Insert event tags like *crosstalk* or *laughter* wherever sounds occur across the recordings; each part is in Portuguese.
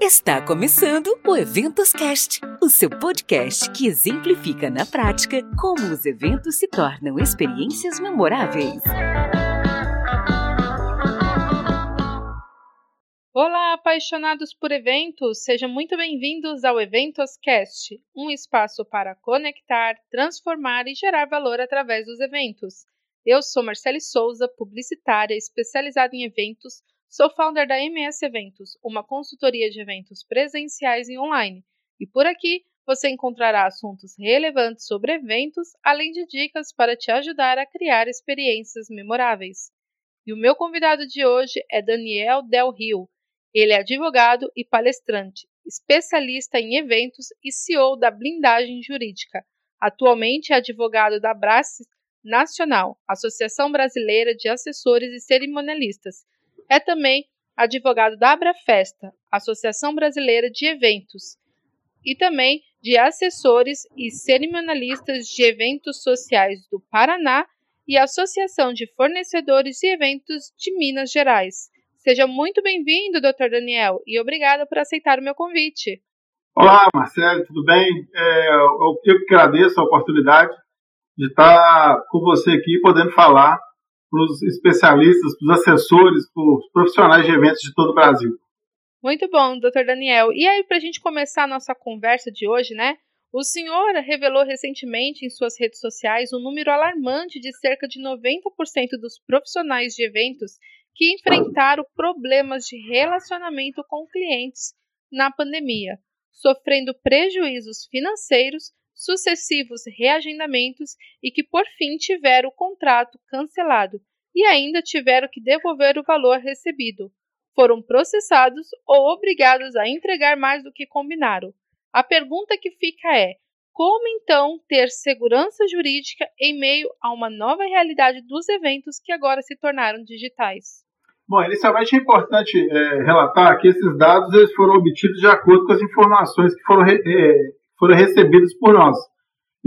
Está começando o Eventos Cast, o seu podcast que exemplifica na prática como os eventos se tornam experiências memoráveis. Olá, apaixonados por eventos! Sejam muito bem-vindos ao Eventos Cast, um espaço para conectar, transformar e gerar valor através dos eventos. Eu sou Marcele Souza, publicitária especializada em eventos Sou founder da MS Eventos, uma consultoria de eventos presenciais e online. E por aqui você encontrará assuntos relevantes sobre eventos, além de dicas para te ajudar a criar experiências memoráveis. E o meu convidado de hoje é Daniel Del Rio. Ele é advogado e palestrante, especialista em eventos e CEO da Blindagem Jurídica. Atualmente é advogado da Brace Nacional, Associação Brasileira de Assessores e Cerimonialistas é também advogado da Abrafesta, Associação Brasileira de Eventos, e também de assessores e cerimonialistas de eventos sociais do Paraná e Associação de Fornecedores de Eventos de Minas Gerais. Seja muito bem-vindo, Dr. Daniel, e obrigada por aceitar o meu convite. Olá, Marcelo, tudo bem? É, eu, eu agradeço a oportunidade de estar com você aqui podendo falar para os especialistas, para os assessores, para os profissionais de eventos de todo o Brasil. Muito bom, doutor Daniel. E aí, para a gente começar a nossa conversa de hoje, né? O senhor revelou recentemente em suas redes sociais um número alarmante de cerca de 90% dos profissionais de eventos que enfrentaram problemas de relacionamento com clientes na pandemia, sofrendo prejuízos financeiros sucessivos reagendamentos e que por fim tiveram o contrato cancelado e ainda tiveram que devolver o valor recebido. Foram processados ou obrigados a entregar mais do que combinaram. A pergunta que fica é: como então ter segurança jurídica em meio a uma nova realidade dos eventos que agora se tornaram digitais? Bom, inicialmente é importante é, relatar que esses dados eles foram obtidos de acordo com as informações que foram é, foram recebidos por nós.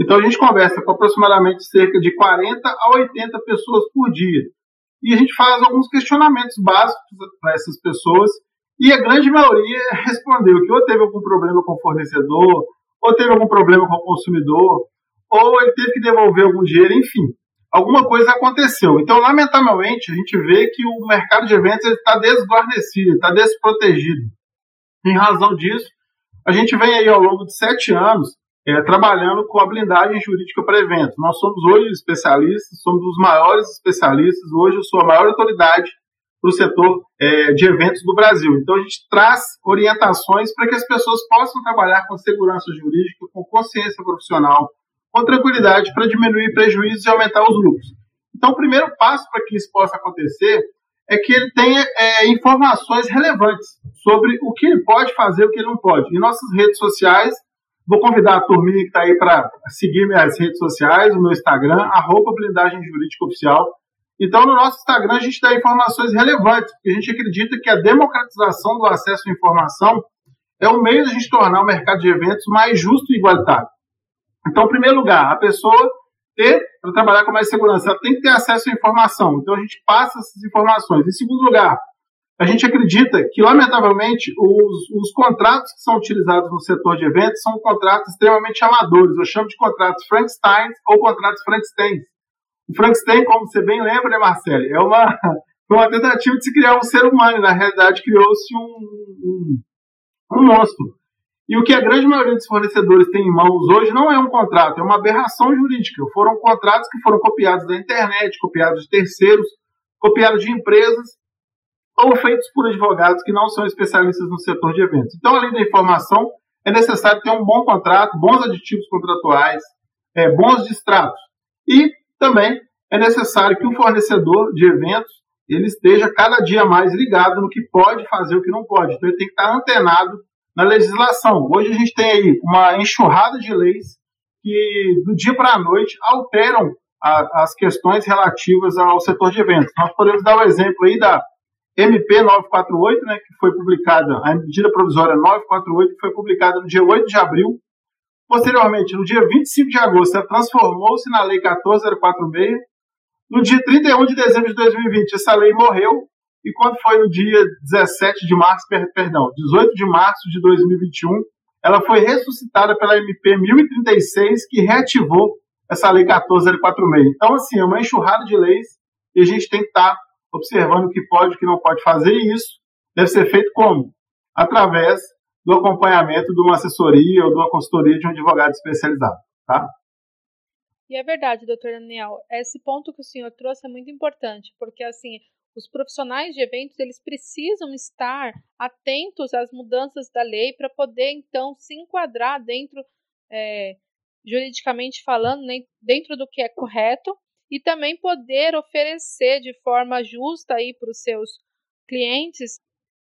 Então a gente conversa com aproximadamente cerca de 40 a 80 pessoas por dia. E a gente faz alguns questionamentos básicos para essas pessoas e a grande maioria respondeu que ou teve algum problema com o fornecedor, ou teve algum problema com o consumidor, ou ele teve que devolver algum dinheiro, enfim. Alguma coisa aconteceu. Então, lamentavelmente, a gente vê que o mercado de eventos está desguarnecido, está desprotegido. Em razão disso, a gente vem aí ao longo de sete anos é, trabalhando com a blindagem jurídica para eventos. Nós somos hoje especialistas, somos os maiores especialistas. Hoje eu sou a maior autoridade para o setor é, de eventos do Brasil. Então a gente traz orientações para que as pessoas possam trabalhar com segurança jurídica, com consciência profissional, com tranquilidade para diminuir prejuízos e aumentar os lucros. Então o primeiro passo para que isso possa acontecer é que ele tenha é, informações relevantes sobre o que ele pode fazer e o que ele não pode. Em nossas redes sociais, vou convidar a turminha que está aí para seguir minhas redes sociais, o meu Instagram, arroba blindagem jurídica oficial. Então, no nosso Instagram, a gente dá informações relevantes, porque a gente acredita que a democratização do acesso à informação é o meio de a gente tornar o mercado de eventos mais justo e igualitário. Então, em primeiro lugar, a pessoa ter, para trabalhar com mais segurança, ela tem que ter acesso à informação. Então a gente passa essas informações. Em segundo lugar, a gente acredita que, lamentavelmente, os, os contratos que são utilizados no setor de eventos são contratos extremamente amadores. Eu chamo de contratos Frankenstein ou contratos Frankenstein. O Frankenstein, como você bem lembra, né, Marcelo, é uma, *laughs* uma tentativa de se criar um ser humano. Na realidade, criou-se um, um, um monstro. E o que a grande maioria dos fornecedores tem em mãos hoje não é um contrato, é uma aberração jurídica. Foram contratos que foram copiados da internet, copiados de terceiros, copiados de empresas ou feitos por advogados que não são especialistas no setor de eventos. Então, além da informação, é necessário ter um bom contrato, bons aditivos contratuais, é, bons distratos. E também é necessário que o fornecedor de eventos ele esteja cada dia mais ligado no que pode fazer e o que não pode. Então, ele tem que estar antenado na legislação. Hoje a gente tem aí uma enxurrada de leis que, do dia para a noite, alteram a, as questões relativas ao setor de eventos. Nós podemos dar o um exemplo aí da MP 948, né, que foi publicada, a medida provisória 948, que foi publicada no dia 8 de abril. Posteriormente, no dia 25 de agosto, ela transformou-se na Lei 14046. No dia 31 de dezembro de 2020, essa lei morreu e quando foi no dia 17 de março, perdão, 18 de março de 2021, ela foi ressuscitada pela MP 1036, que reativou essa lei 14046. Então, assim, é uma enxurrada de leis e a gente tem que estar tá observando o que pode e o que não pode fazer, e isso deve ser feito como? Através do acompanhamento de uma assessoria ou de uma consultoria de um advogado especializado, tá? E é verdade, doutor Daniel, esse ponto que o senhor trouxe é muito importante, porque assim, os profissionais de eventos, eles precisam estar atentos às mudanças da lei para poder, então, se enquadrar dentro, é, juridicamente falando, dentro do que é correto e também poder oferecer de forma justa aí para os seus clientes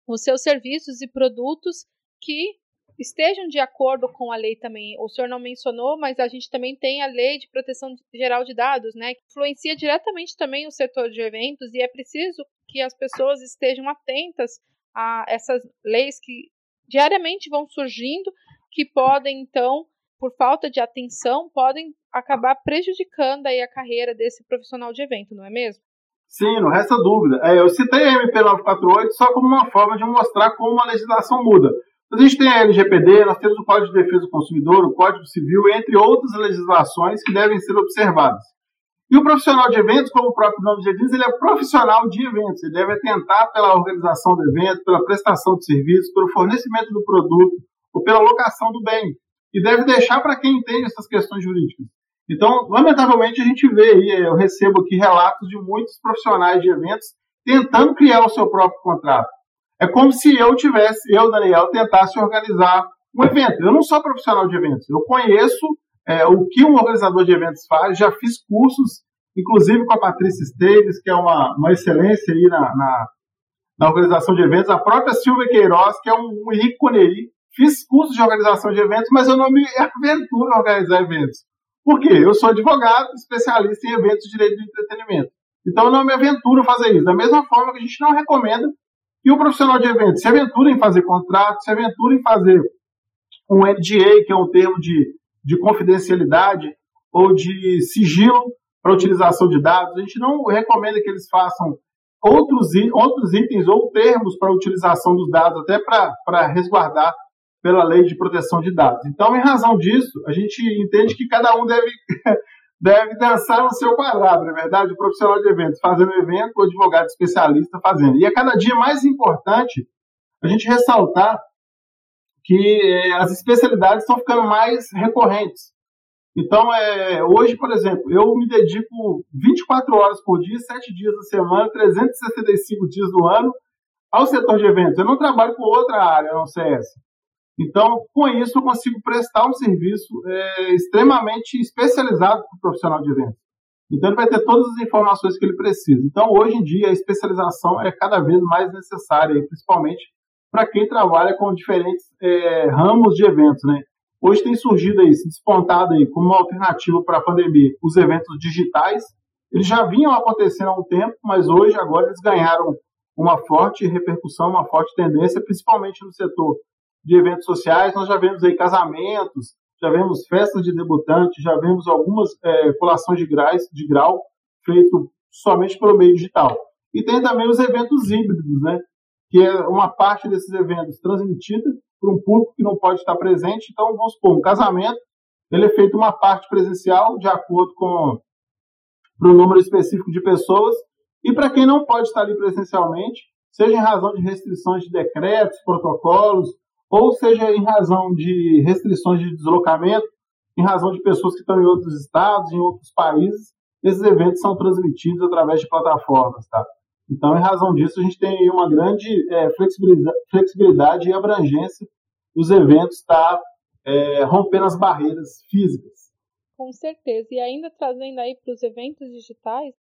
os seus serviços e produtos que estejam de acordo com a lei também. O senhor não mencionou, mas a gente também tem a lei de proteção geral de dados, né, que influencia diretamente também o setor de eventos e é preciso que as pessoas estejam atentas a essas leis que diariamente vão surgindo, que podem então, por falta de atenção, podem acabar prejudicando aí a carreira desse profissional de evento, não é mesmo? Sim, não resta dúvida. É, eu citei a MP 948 só como uma forma de mostrar como a legislação muda. A gente tem a LGPD, nós temos o Código de Defesa do Consumidor, o Código Civil, entre outras legislações que devem ser observadas. E o profissional de eventos, como o próprio nome já diz, ele é profissional de eventos. Ele deve atentar pela organização do evento, pela prestação de serviços, pelo fornecimento do produto ou pela locação do bem. E deve deixar para quem entende essas questões jurídicas. Então, lamentavelmente, a gente vê aí, eu recebo aqui relatos de muitos profissionais de eventos tentando criar o seu próprio contrato. É como se eu tivesse, eu, Daniel, tentasse organizar um evento. Eu não sou profissional de eventos, eu conheço é, o que um organizador de eventos faz, já fiz cursos, inclusive com a Patrícia Esteves, que é uma, uma excelência aí na, na, na, organização de eventos, a própria Silvia Queiroz, que é um, um ícone aí. Fiz cursos de organização de eventos, mas eu não me aventuro a organizar eventos. Por quê? Eu sou advogado, especialista em eventos de direito do entretenimento. Então eu não me aventuro a fazer isso. Da mesma forma que a gente não recomenda que o profissional de eventos se aventure em fazer contrato, se aventure em fazer um NDA, que é um termo de, de confidencialidade ou de sigilo para utilização de dados. A gente não recomenda que eles façam outros, outros itens ou termos para utilização dos dados, até para resguardar pela lei de proteção de dados. Então, em razão disso, a gente entende que cada um deve *laughs* deve dançar no seu quadrado, não é verdade? O profissional de eventos fazendo evento, o advogado especialista fazendo. E é cada dia mais importante a gente ressaltar que é, as especialidades estão ficando mais recorrentes. Então, é, hoje, por exemplo, eu me dedico 24 horas por dia, 7 dias da semana, 365 dias do ano ao setor de eventos. Eu não trabalho com outra área, não CS. Então, com isso, eu consigo prestar um serviço é, extremamente especializado para o profissional de eventos. Então, ele vai ter todas as informações que ele precisa. Então, hoje em dia, a especialização é cada vez mais necessária, principalmente para quem trabalha com diferentes é, ramos de eventos. Né? Hoje tem surgido aí, se despontado aí como uma alternativa para a pandemia, os eventos digitais. Eles já vinham acontecendo há um tempo, mas hoje, agora, eles ganharam uma forte repercussão, uma forte tendência, principalmente no setor de eventos sociais, nós já vemos aí casamentos, já vemos festas de debutantes, já vemos algumas é, colações de, grais, de grau feito somente pelo meio digital. E tem também os eventos híbridos, né? Que é uma parte desses eventos transmitida para um público que não pode estar presente. Então, vamos supor, um casamento, ele é feito uma parte presencial de acordo com o número específico de pessoas. E para quem não pode estar ali presencialmente, seja em razão de restrições de decretos, protocolos, ou seja em razão de restrições de deslocamento, em razão de pessoas que estão em outros estados, em outros países, esses eventos são transmitidos através de plataformas, tá? Então, em razão disso, a gente tem uma grande é, flexibilidade, flexibilidade, e abrangência dos eventos tá é, rompendo as barreiras físicas. Com certeza. E ainda trazendo aí para os eventos digitais,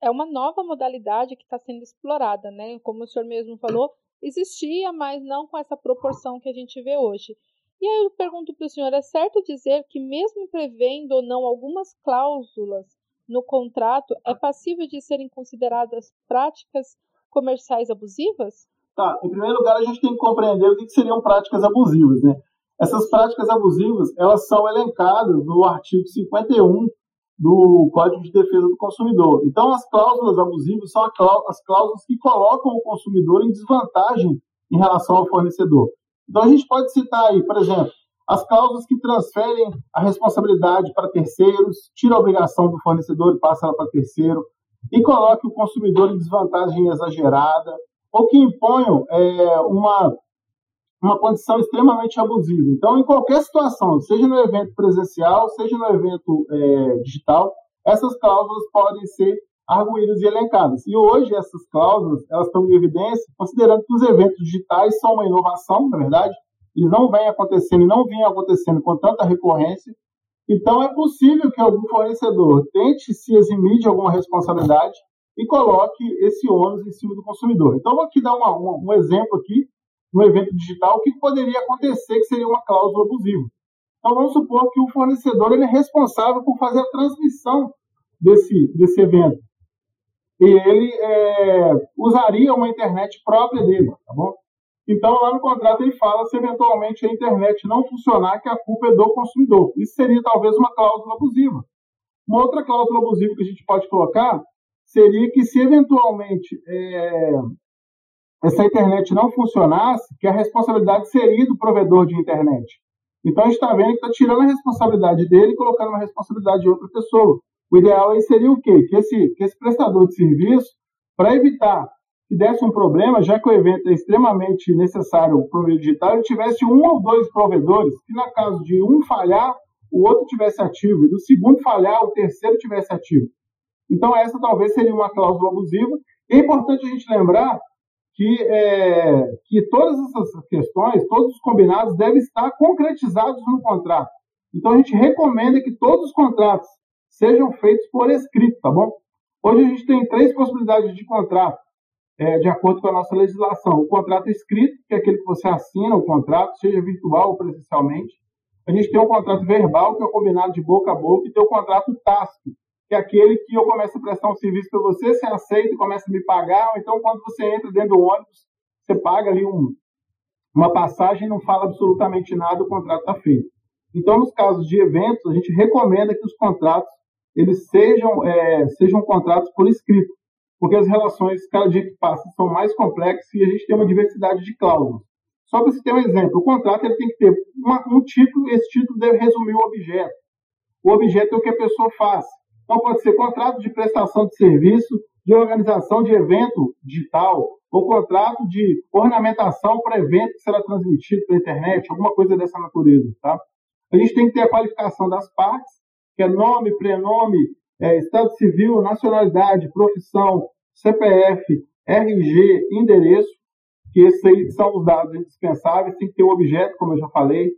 é uma nova modalidade que está sendo explorada, né? Como o senhor mesmo falou, existia, mas não com essa proporção que a gente vê hoje. E aí eu pergunto para o senhor: é certo dizer que, mesmo prevendo ou não algumas cláusulas no contrato, é passível de serem consideradas práticas comerciais abusivas? Tá, em primeiro lugar, a gente tem que compreender o que seriam práticas abusivas, né? Essas práticas abusivas, elas são elencadas no artigo 51 do Código de Defesa do Consumidor. Então, as cláusulas abusivas são as cláusulas que colocam o consumidor em desvantagem em relação ao fornecedor. Então, a gente pode citar aí, por exemplo, as cláusulas que transferem a responsabilidade para terceiros, tira a obrigação do fornecedor e passa ela para terceiro, e coloque o consumidor em desvantagem exagerada, ou que imponham é, uma, uma condição extremamente abusiva. Então, em qualquer situação, seja no evento presencial, seja no evento é, digital, essas cláusulas podem ser arguídas e elencadas. E hoje essas cláusulas elas estão em evidência, considerando que os eventos digitais são uma inovação, na verdade, eles não vêm acontecendo e não vinham acontecendo com tanta recorrência. Então é possível que algum fornecedor tente se eximir de alguma responsabilidade e coloque esse ônus em cima do consumidor. Então vou aqui dar uma, uma, um exemplo aqui no evento digital, o que poderia acontecer que seria uma cláusula abusiva. Então vamos supor que o fornecedor ele é responsável por fazer a transmissão desse, desse evento e ele é, usaria uma internet própria dele, tá bom? Então, lá no contrato ele fala se eventualmente a internet não funcionar, que a culpa é do consumidor. Isso seria talvez uma cláusula abusiva. Uma outra cláusula abusiva que a gente pode colocar seria que se eventualmente é, essa internet não funcionasse, que a responsabilidade seria do provedor de internet. Então a gente está vendo que está tirando a responsabilidade dele e colocando uma responsabilidade de outra pessoa. O ideal aí seria o quê? Que esse, que esse prestador de serviço, para evitar que desse um problema, já que o evento é extremamente necessário para o digital, ele tivesse um ou dois provedores, que na caso de um falhar, o outro tivesse ativo, e do segundo falhar, o terceiro tivesse ativo. Então, essa talvez seria uma cláusula abusiva. É importante a gente lembrar que, é, que todas essas questões, todos os combinados, devem estar concretizados no contrato. Então, a gente recomenda que todos os contratos sejam feitos por escrito, tá bom? Hoje a gente tem três possibilidades de contrato, é, de acordo com a nossa legislação. O contrato escrito, que é aquele que você assina o contrato, seja virtual ou presencialmente. A gente tem o contrato verbal, que é o combinado de boca a boca, e tem o contrato tácito, que é aquele que eu começo a prestar um serviço para você, você aceita e começa a me pagar, ou então quando você entra dentro do ônibus, você paga ali um, uma passagem não fala absolutamente nada, o contrato está feito. Então, nos casos de eventos, a gente recomenda que os contratos eles sejam, é, sejam contratos por escrito, porque as relações, cada dia que passa, são mais complexas e a gente tem uma diversidade de cláusulas. Só para você ter um exemplo, o contrato ele tem que ter uma, um título, esse título deve resumir o objeto. O objeto é o que a pessoa faz. Então, pode ser contrato de prestação de serviço, de organização de evento digital, ou contrato de ornamentação para evento que será transmitido pela internet, alguma coisa dessa natureza. Tá? A gente tem que ter a qualificação das partes, que é nome, prenome, é, estado civil, nacionalidade, profissão, CPF, RG, endereço, que esses aí são os dados indispensáveis, tem que ter o objeto, como eu já falei,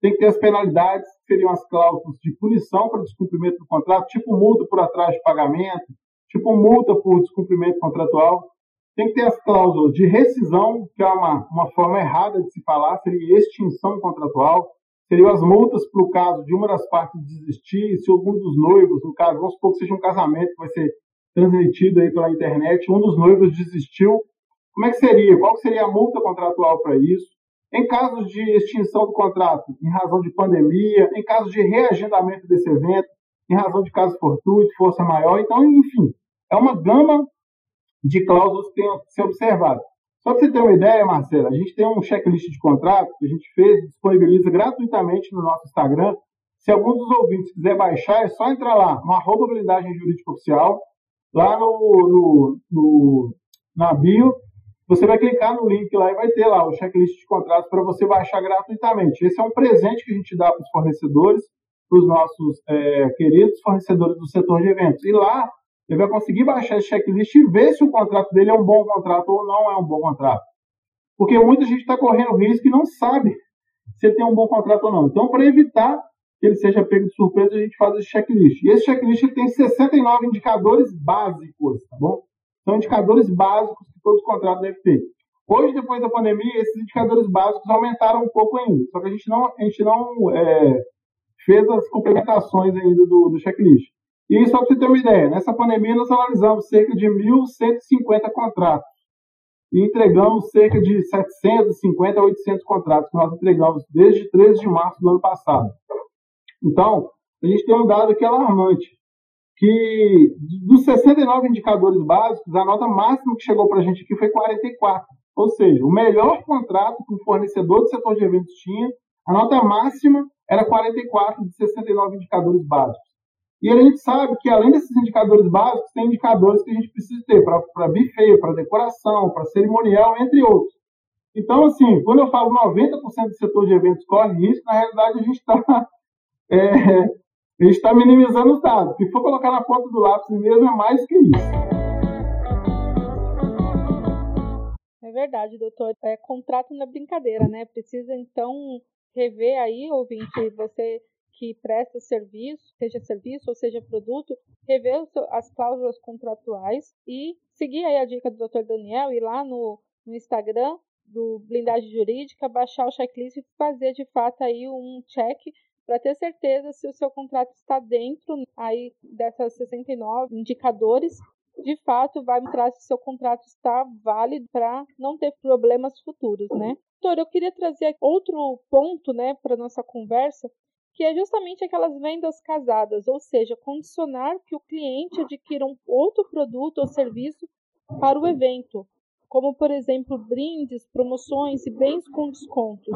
tem que ter as penalidades, que seriam as cláusulas de punição para descumprimento do contrato, tipo multa por atraso de pagamento, tipo multa por descumprimento contratual. Tem que ter as cláusulas de rescisão, que é uma, uma forma errada de se falar, seria extinção contratual seriam as multas para o caso de uma das partes desistir, se algum dos noivos, no caso, vamos supor que seja um casamento que vai ser transmitido aí pela internet, um dos noivos desistiu, como é que seria? Qual seria a multa contratual para isso? Em casos de extinção do contrato, em razão de pandemia, em caso de reagendamento desse evento, em razão de caso fortuito, força maior, então, enfim, é uma gama de cláusulas que tem que ser observada. Só para você ter uma ideia, Marcela, a gente tem um checklist de contrato que a gente fez, disponibiliza gratuitamente no nosso Instagram. Se algum dos ouvintes quiser baixar, é só entrar lá no arroba blindagem jurídica oficial, lá no, no, no, na bio, você vai clicar no link lá e vai ter lá o checklist de contratos para você baixar gratuitamente. Esse é um presente que a gente dá para os fornecedores, para os nossos é, queridos fornecedores do setor de eventos. E lá ele vai conseguir baixar esse checklist e ver se o contrato dele é um bom contrato ou não é um bom contrato. Porque muita gente está correndo risco e não sabe se ele tem um bom contrato ou não. Então, para evitar que ele seja pego de surpresa, a gente faz esse checklist. E esse checklist tem 69 indicadores básicos, tá bom? São indicadores básicos que todo contrato deve ter. Hoje, depois da pandemia, esses indicadores básicos aumentaram um pouco ainda. Só que a gente não, a gente não é, fez as complementações ainda do, do checklist. E só para você ter uma ideia, nessa pandemia nós analisamos cerca de 1.150 contratos e entregamos cerca de 750 a 800 contratos que nós entregamos desde 13 de março do ano passado. Então, a gente tem um dado que é alarmante. Que dos 69 indicadores básicos, a nota máxima que chegou para a gente aqui foi 44. Ou seja, o melhor contrato que o fornecedor do setor de eventos tinha, a nota máxima era 44 de 69 indicadores básicos. E a gente sabe que, além desses indicadores básicos, tem indicadores que a gente precisa ter para buffet, para decoração, para cerimonial, entre outros. Então, assim, quando eu falo 90% do setor de eventos corre risco, na realidade a gente está *laughs* é, a gente está minimizando os dados. Se for colocar na ponta do lápis mesmo, é mais que isso. É verdade, doutor. É, contrato na é brincadeira, né? Precisa, então, rever aí, ouvinte, você que presta serviço, seja serviço ou seja produto, rever as cláusulas contratuais e seguir aí a dica do Dr. Daniel, ir lá no, no Instagram do Blindagem Jurídica, baixar o checklist e fazer de fato aí um check para ter certeza se o seu contrato está dentro aí dessas 69 indicadores, de fato vai mostrar se o seu contrato está válido para não ter problemas futuros, né? Doutor, eu queria trazer outro ponto, né, para nossa conversa, que é justamente aquelas vendas casadas, ou seja, condicionar que o cliente adquira um outro produto ou serviço para o evento, como por exemplo brindes, promoções e bens com descontos,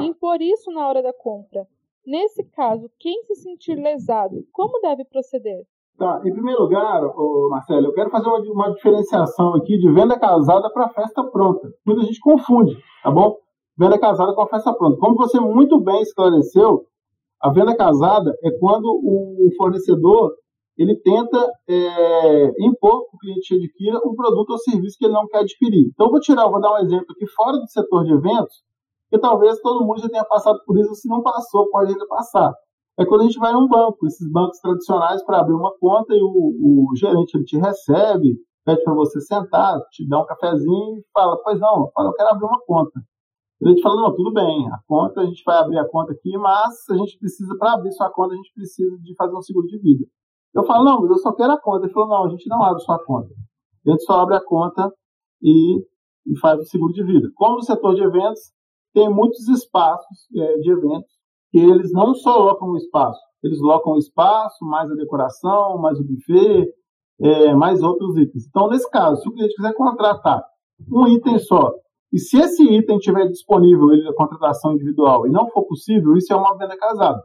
e impor isso na hora da compra. Nesse caso, quem se sentir lesado, como deve proceder? Tá, em primeiro lugar, ô Marcelo, eu quero fazer uma, uma diferenciação aqui de venda casada para festa pronta. Muita gente confunde, tá bom? Venda casada com a festa pronta. Como você muito bem esclareceu, a venda casada é quando o fornecedor ele tenta é, impor que o cliente adquira um produto ou serviço que ele não quer adquirir. Então, vou tirar, vou dar um exemplo aqui fora do setor de eventos, que talvez todo mundo já tenha passado por isso, se não passou, pode ainda passar. É quando a gente vai num banco, esses bancos tradicionais, para abrir uma conta e o, o gerente ele te recebe, pede para você sentar, te dá um cafezinho e fala: Pois não, fala, eu quero abrir uma conta. Ele te fala: Não, tudo bem, a conta, a gente vai abrir a conta aqui, mas a gente precisa, para abrir sua conta, a gente precisa de fazer um seguro de vida. Eu falo: Não, mas eu só quero a conta. Ele falou: Não, a gente não abre sua conta. A gente só abre a conta e, e faz o seguro de vida. Como no setor de eventos, tem muitos espaços é, de eventos que eles não só locam o espaço, eles locam o espaço, mais a decoração, mais o buffet, é, mais outros itens. Então, nesse caso, se o cliente quiser contratar um item só, e se esse item estiver disponível, ele a contratação individual, e não for possível, isso é uma venda casada.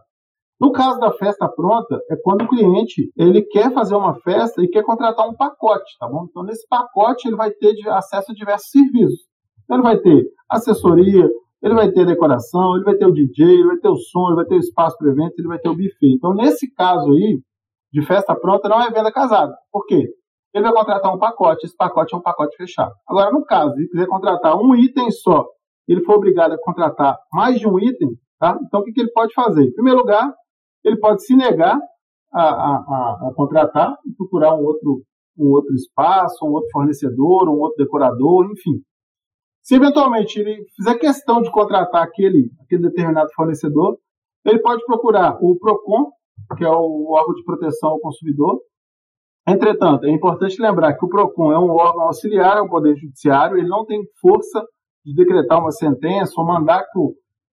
No caso da festa pronta, é quando o cliente ele quer fazer uma festa e quer contratar um pacote, tá bom? Então, nesse pacote, ele vai ter acesso a diversos serviços. Então, ele vai ter assessoria, ele vai ter decoração, ele vai ter o DJ, ele vai ter o som, ele vai ter o espaço para evento, ele vai ter o buffet. Então, nesse caso aí, de festa pronta, não é venda casada. Por quê? Ele vai contratar um pacote, esse pacote é um pacote fechado. Agora, no caso, ele quiser contratar um item só, ele for obrigado a contratar mais de um item, tá? Então, o que, que ele pode fazer? Em primeiro lugar, ele pode se negar a, a, a, a contratar e procurar um outro, um outro espaço, um outro fornecedor, um outro decorador, enfim. Se eventualmente ele fizer questão de contratar aquele, aquele determinado fornecedor, ele pode procurar o PROCON, que é o órgão de proteção ao consumidor. Entretanto, é importante lembrar que o PROCON é um órgão auxiliar ao Poder Judiciário, ele não tem força de decretar uma sentença ou mandar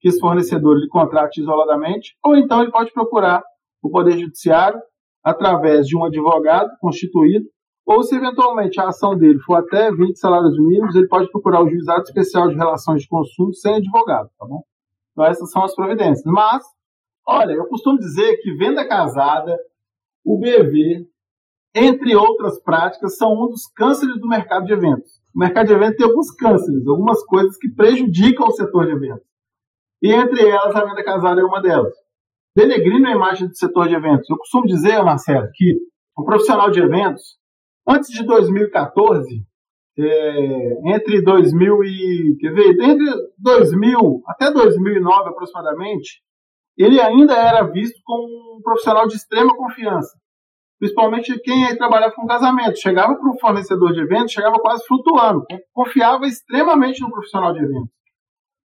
que, esse fornecedor lhe contrate isoladamente, ou então ele pode procurar o Poder Judiciário através de um advogado constituído ou se eventualmente a ação dele for até 20 salários mínimos, ele pode procurar o juizado especial de relações de consumo sem advogado, tá bom? Então essas são as providências. Mas, olha, eu costumo dizer que venda casada, o BV, entre outras práticas, são um dos cânceres do mercado de eventos. O mercado de eventos tem alguns cânceres, algumas coisas que prejudicam o setor de eventos. E entre elas, a venda casada é uma delas. Denegrindo a imagem do setor de eventos. Eu costumo dizer, Marcelo, que um profissional de eventos, Antes de 2014, é, entre 2000 e quer ver, entre 2000 até 2009 aproximadamente, ele ainda era visto como um profissional de extrema confiança, principalmente quem trabalhava com casamento. Chegava para o fornecedor de eventos, chegava quase flutuando, confiava extremamente no profissional de eventos.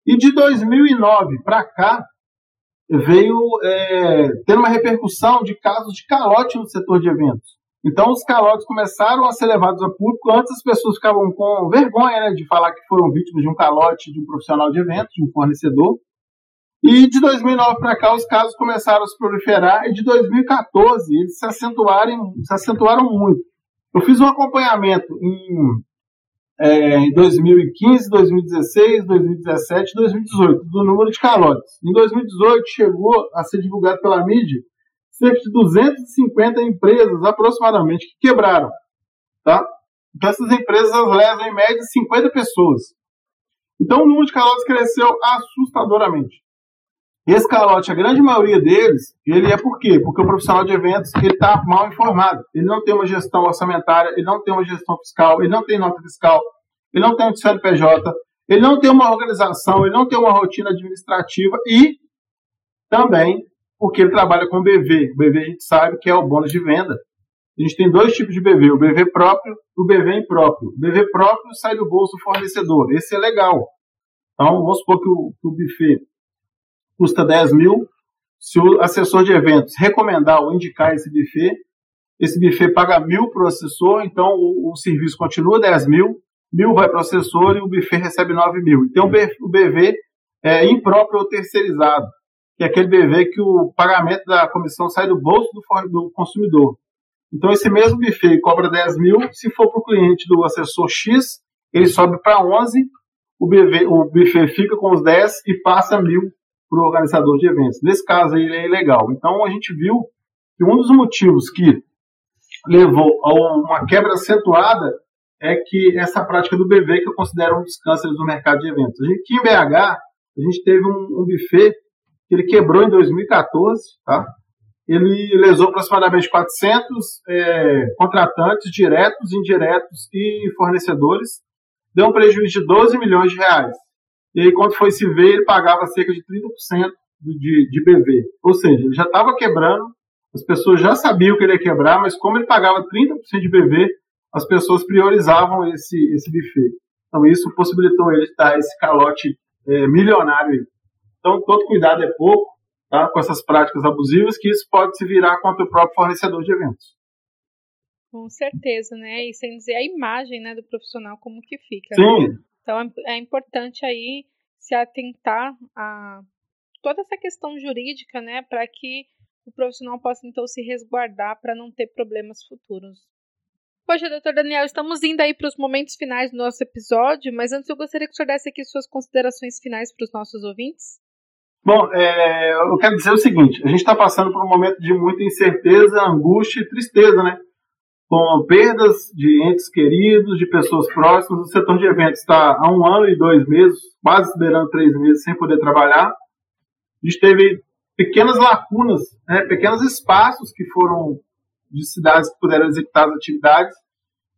E de 2009 para cá veio é, ter uma repercussão de casos de calote no setor de eventos. Então os calotes começaram a ser levados a público. Antes as pessoas ficavam com vergonha né, de falar que foram vítimas de um calote de um profissional de eventos, de um fornecedor. E de 2009 para cá, os casos começaram a se proliferar, e de 2014 eles se acentuaram, se acentuaram muito. Eu fiz um acompanhamento em, é, em 2015, 2016, 2017 e 2018 do número de calotes. Em 2018 chegou a ser divulgado pela mídia cerca de 250 empresas aproximadamente que quebraram. Tá? Então essas empresas levam em média 50 pessoas. Então o número de calotes cresceu assustadoramente. Esse calote, a grande maioria deles, ele é por quê? Porque o profissional de eventos ele está mal informado. Ele não tem uma gestão orçamentária, ele não tem uma gestão fiscal, ele não tem nota fiscal, ele não tem um CNPJ, ele não tem uma organização, ele não tem uma rotina administrativa e também porque ele trabalha com BV. O BV a gente sabe que é o bônus de venda. A gente tem dois tipos de BV, o BV próprio e o BV impróprio. O BV próprio sai do bolso do fornecedor. Esse é legal. Então, vamos supor que o, que o buffet custa 10 mil. Se o assessor de eventos recomendar ou indicar esse buffet, esse buffet paga mil para o assessor, então o, o, serviço continua 10 mil, mil vai para o assessor e o buffet recebe 9 mil. Então o BV é impróprio ou terceirizado que é aquele BV que o pagamento da comissão sai do bolso do, do consumidor. Então, esse mesmo buffet cobra 10 mil, se for para o cliente do assessor X, ele sobe para 11, o, BV, o buffet fica com os 10 e passa mil para o organizador de eventos. Nesse caso ele é ilegal. Então, a gente viu que um dos motivos que levou a uma quebra acentuada é que essa prática do BV, que eu considero um dos cânceres do mercado de eventos. Aqui em BH, a gente teve um, um buffet que ele quebrou em 2014, tá? Ele lesou aproximadamente 400 é, contratantes diretos, indiretos e fornecedores, deu um prejuízo de 12 milhões de reais. E aí, quando foi se ver, ele pagava cerca de 30% de, de BV. Ou seja, ele já estava quebrando, as pessoas já sabiam que ele ia quebrar, mas como ele pagava 30% de BV, as pessoas priorizavam esse, esse buffet. Então, isso possibilitou ele dar esse calote é, milionário aí. Então, todo cuidado é pouco tá, com essas práticas abusivas, que isso pode se virar contra o próprio fornecedor de eventos. Com certeza, né? E sem dizer a imagem né, do profissional como que fica. Sim. Né? Então é, é importante aí se atentar a toda essa questão jurídica, né, para que o profissional possa então se resguardar para não ter problemas futuros. Poxa, doutor Daniel, estamos indo aí para os momentos finais do nosso episódio, mas antes eu gostaria que o senhor desse aqui suas considerações finais para os nossos ouvintes. Bom, é, eu quero dizer o seguinte: a gente está passando por um momento de muita incerteza, angústia e tristeza, né? Com perdas de entes queridos, de pessoas próximas. O setor de eventos está há um ano e dois meses, quase esperando três meses, sem poder trabalhar. A gente teve pequenas lacunas, né, pequenos espaços que foram de cidades que puderam executar as atividades.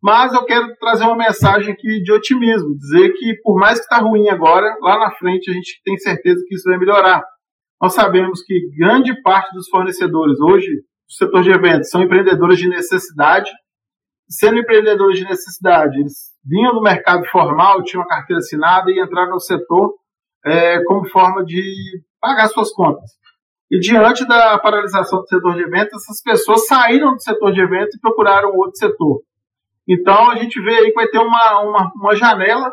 Mas eu quero trazer uma mensagem aqui de otimismo, dizer que por mais que está ruim agora, lá na frente a gente tem certeza que isso vai melhorar. Nós sabemos que grande parte dos fornecedores hoje do setor de eventos são empreendedores de necessidade. Sendo empreendedores de necessidade, eles vinham do mercado formal, tinham uma carteira assinada e entraram no setor é, como forma de pagar suas contas. E diante da paralisação do setor de eventos, essas pessoas saíram do setor de eventos e procuraram outro setor. Então a gente vê aí que vai ter uma, uma, uma janela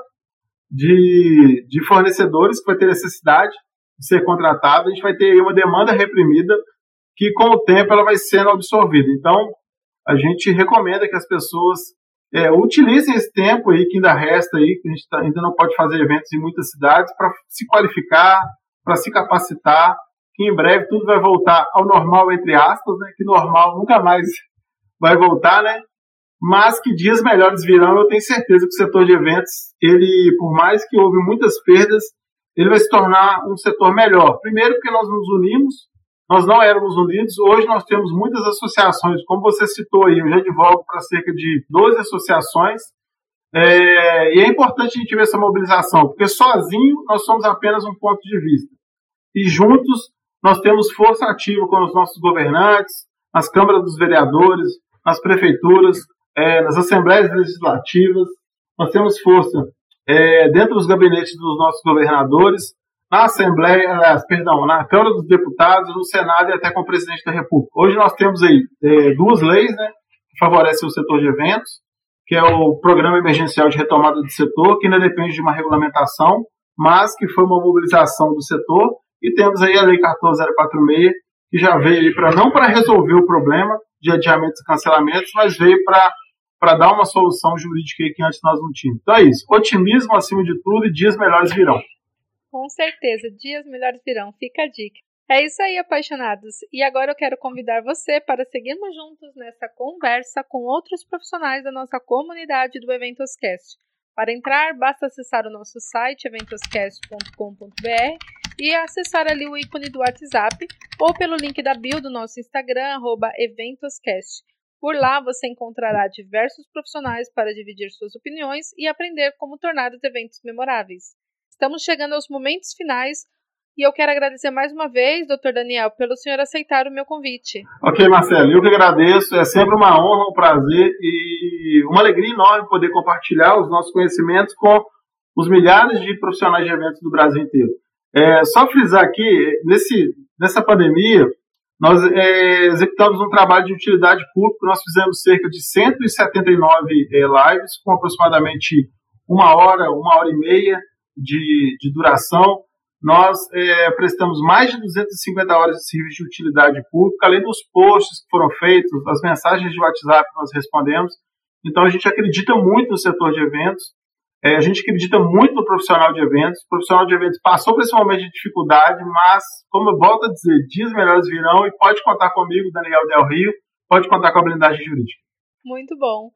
de, de fornecedores que vai ter necessidade de ser contratado. A gente vai ter aí uma demanda reprimida que com o tempo ela vai sendo absorvida. Então a gente recomenda que as pessoas é, utilizem esse tempo aí que ainda resta aí, que a gente tá, ainda não pode fazer eventos em muitas cidades, para se qualificar, para se capacitar, que em breve tudo vai voltar ao normal, entre aspas, né? Que normal nunca mais vai voltar, né? Mas que dias melhores virão. Eu tenho certeza que o setor de eventos, ele, por mais que houve muitas perdas, ele vai se tornar um setor melhor. Primeiro, porque nós nos unimos, nós não éramos unidos, hoje nós temos muitas associações, como você citou aí, eu já advogo para cerca de 12 associações, é, e é importante a gente ver essa mobilização, porque sozinho nós somos apenas um ponto de vista. E juntos nós temos força ativa com os nossos governantes, nas câmaras dos vereadores, nas prefeituras, é, nas assembleias legislativas, nós temos força é, dentro dos gabinetes dos nossos governadores, na Assembleia, aliás, perdão, na Câmara dos Deputados, no Senado e até com o presidente da República. Hoje nós temos aí é, duas leis né, que favorecem o setor de eventos, que é o Programa Emergencial de Retomada do Setor, que ainda depende de uma regulamentação, mas que foi uma mobilização do setor, E temos aí a Lei 14046, que já veio para não para resolver o problema de adiamentos e cancelamentos, mas veio para dar uma solução jurídica que antes nós não tínhamos. Então é isso. Otimismo acima de tudo e dias melhores virão. Com certeza, dias melhores virão. Fica a dica. É isso aí, apaixonados. E agora eu quero convidar você para seguirmos juntos nessa conversa com outros profissionais da nossa comunidade do Eventoscast. Para entrar, basta acessar o nosso site eventoscast.com.br e acessar ali o ícone do WhatsApp ou pelo link da bio do nosso Instagram, eventoscast. Por lá você encontrará diversos profissionais para dividir suas opiniões e aprender como tornar os eventos memoráveis. Estamos chegando aos momentos finais e eu quero agradecer mais uma vez, doutor Daniel, pelo senhor aceitar o meu convite. Ok, Marcelo, eu que agradeço. É sempre uma honra, um prazer e uma alegria enorme poder compartilhar os nossos conhecimentos com os milhares de profissionais de eventos do Brasil inteiro. É, só frisar aqui, nesse, nessa pandemia, nós é, executamos um trabalho de utilidade pública, nós fizemos cerca de 179 é, lives, com aproximadamente uma hora, uma hora e meia de, de duração, nós é, prestamos mais de 250 horas de serviço de utilidade pública, além dos posts que foram feitos, as mensagens de WhatsApp que nós respondemos. Então, a gente acredita muito no setor de eventos, é, a gente acredita muito no profissional de eventos. O profissional de eventos passou por esse momento de dificuldade, mas, como eu volto a dizer, dias melhores virão e pode contar comigo, Daniel Del Rio, pode contar com a blindagem jurídica. Muito bom.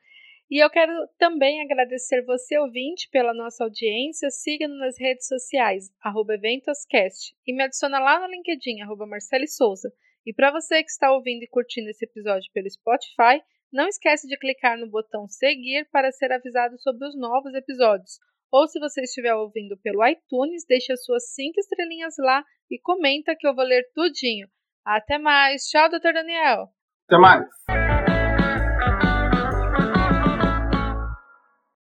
E eu quero também agradecer você, ouvinte, pela nossa audiência. Siga-nos nas redes sociais, EventosCast, e me adiciona lá no LinkedIn, arroba Marcele Souza. E para você que está ouvindo e curtindo esse episódio pelo Spotify, não esquece de clicar no botão seguir para ser avisado sobre os novos episódios. Ou se você estiver ouvindo pelo iTunes, deixe as suas cinco estrelinhas lá e comenta que eu vou ler tudinho. Até mais. Tchau, doutor Daniel. Até mais.